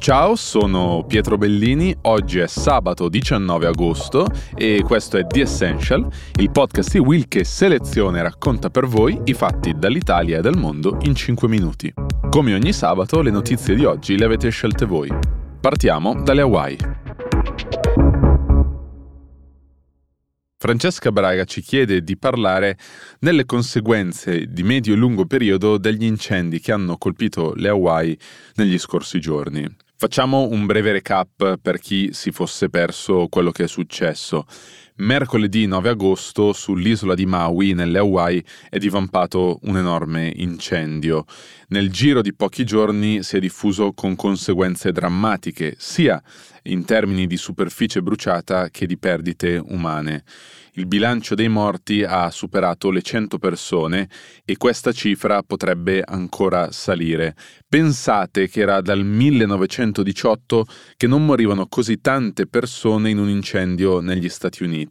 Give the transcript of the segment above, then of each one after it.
Ciao, sono Pietro Bellini, oggi è sabato 19 agosto e questo è The Essential, il podcast di Will che seleziona e racconta per voi i fatti dall'Italia e dal mondo in 5 minuti. Come ogni sabato, le notizie di oggi le avete scelte voi. Partiamo dalle Hawaii. Francesca Braga ci chiede di parlare delle conseguenze di medio e lungo periodo degli incendi che hanno colpito le Hawaii negli scorsi giorni. Facciamo un breve recap per chi si fosse perso quello che è successo. Mercoledì 9 agosto sull'isola di Maui, nelle Hawaii, è divampato un enorme incendio. Nel giro di pochi giorni si è diffuso con conseguenze drammatiche, sia in termini di superficie bruciata che di perdite umane il bilancio dei morti ha superato le 100 persone e questa cifra potrebbe ancora salire. Pensate che era dal 1918 che non morivano così tante persone in un incendio negli Stati Uniti.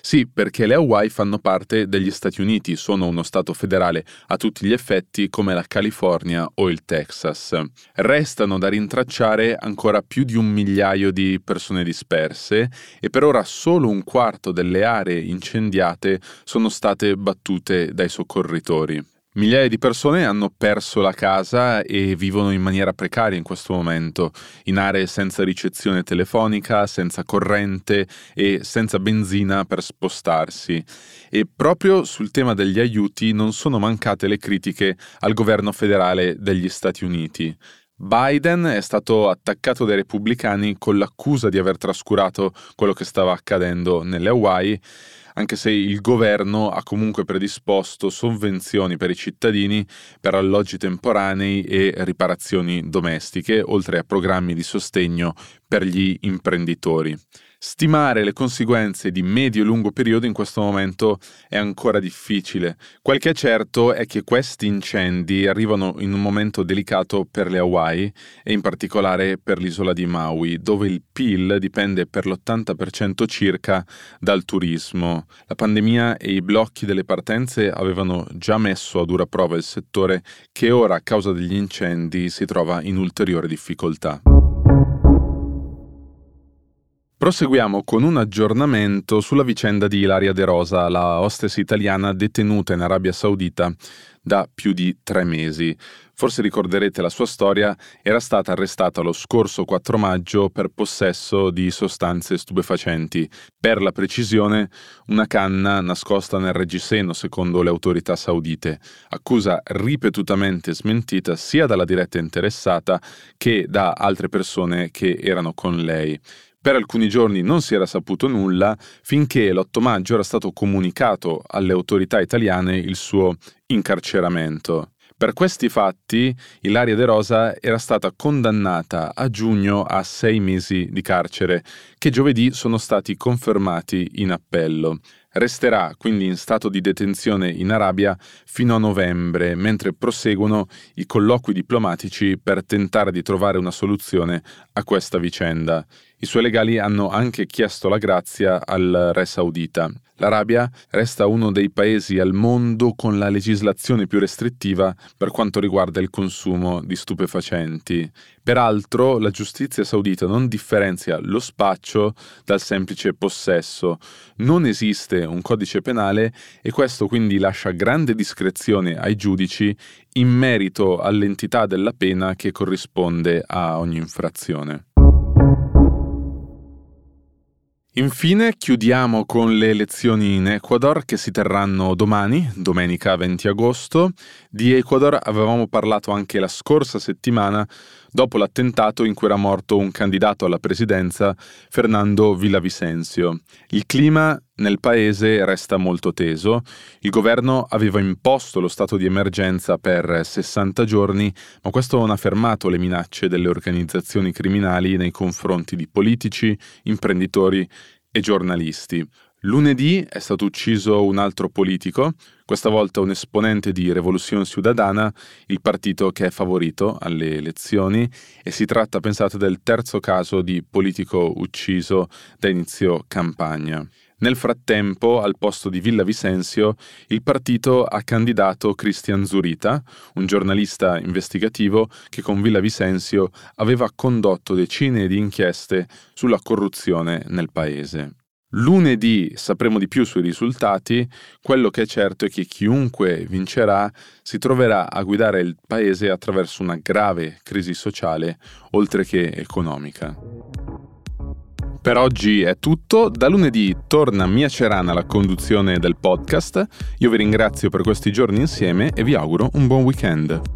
Sì, perché le Hawaii fanno parte degli Stati Uniti, sono uno Stato federale a tutti gli effetti come la California o il Texas. Restano da rintracciare ancora più di un migliaio di persone disperse e per ora solo un quarto delle aree incendiate sono state battute dai soccorritori. Migliaia di persone hanno perso la casa e vivono in maniera precaria in questo momento, in aree senza ricezione telefonica, senza corrente e senza benzina per spostarsi. E proprio sul tema degli aiuti non sono mancate le critiche al governo federale degli Stati Uniti. Biden è stato attaccato dai repubblicani con l'accusa di aver trascurato quello che stava accadendo nelle Hawaii, anche se il governo ha comunque predisposto sovvenzioni per i cittadini per alloggi temporanei e riparazioni domestiche, oltre a programmi di sostegno per gli imprenditori. Stimare le conseguenze di medio e lungo periodo in questo momento è ancora difficile. Quel che è certo è che questi incendi arrivano in un momento delicato per le Hawaii e in particolare per l'isola di Maui, dove il PIL dipende per l'80% circa dal turismo. La pandemia e i blocchi delle partenze avevano già messo a dura prova il settore che ora a causa degli incendi si trova in ulteriore difficoltà. Proseguiamo con un aggiornamento sulla vicenda di Ilaria De Rosa, la hostess italiana detenuta in Arabia Saudita da più di tre mesi. Forse ricorderete la sua storia, era stata arrestata lo scorso 4 maggio per possesso di sostanze stupefacenti, per la precisione una canna nascosta nel reggiseno secondo le autorità saudite, accusa ripetutamente smentita sia dalla diretta interessata che da altre persone che erano con lei. Per alcuni giorni non si era saputo nulla finché l'8 maggio era stato comunicato alle autorità italiane il suo incarceramento. Per questi fatti, Ilaria De Rosa era stata condannata a giugno a sei mesi di carcere, che giovedì sono stati confermati in appello. Resterà quindi in stato di detenzione in Arabia fino a novembre, mentre proseguono i colloqui diplomatici per tentare di trovare una soluzione a questa vicenda. I suoi legali hanno anche chiesto la grazia al re saudita. L'Arabia resta uno dei paesi al mondo con la legislazione più restrittiva per quanto riguarda il consumo di stupefacenti. Peraltro, la giustizia saudita non differenzia lo spaccio dal semplice possesso. Non esiste un codice penale e questo quindi lascia grande discrezione ai giudici in merito all'entità della pena che corrisponde a ogni infrazione. Infine chiudiamo con le elezioni in Ecuador che si terranno domani, domenica 20 agosto. Di Ecuador avevamo parlato anche la scorsa settimana dopo l'attentato in cui era morto un candidato alla presidenza, Fernando Villavicencio. Il clima nel paese resta molto teso. Il governo aveva imposto lo stato di emergenza per 60 giorni, ma questo non ha fermato le minacce delle organizzazioni criminali nei confronti di politici, imprenditori e giornalisti. Lunedì è stato ucciso un altro politico, questa volta un esponente di Revoluzione Ciudadana, il partito che è favorito alle elezioni, e si tratta, pensate, del terzo caso di politico ucciso da inizio campagna. Nel frattempo, al posto di Villa Visenzio, il partito ha candidato Christian Zurita, un giornalista investigativo che con Villa Visenzio aveva condotto decine di inchieste sulla corruzione nel paese. Lunedì sapremo di più sui risultati, quello che è certo è che chiunque vincerà si troverà a guidare il paese attraverso una grave crisi sociale, oltre che economica. Per oggi è tutto, da lunedì torna Mia Cerana alla conduzione del podcast, io vi ringrazio per questi giorni insieme e vi auguro un buon weekend.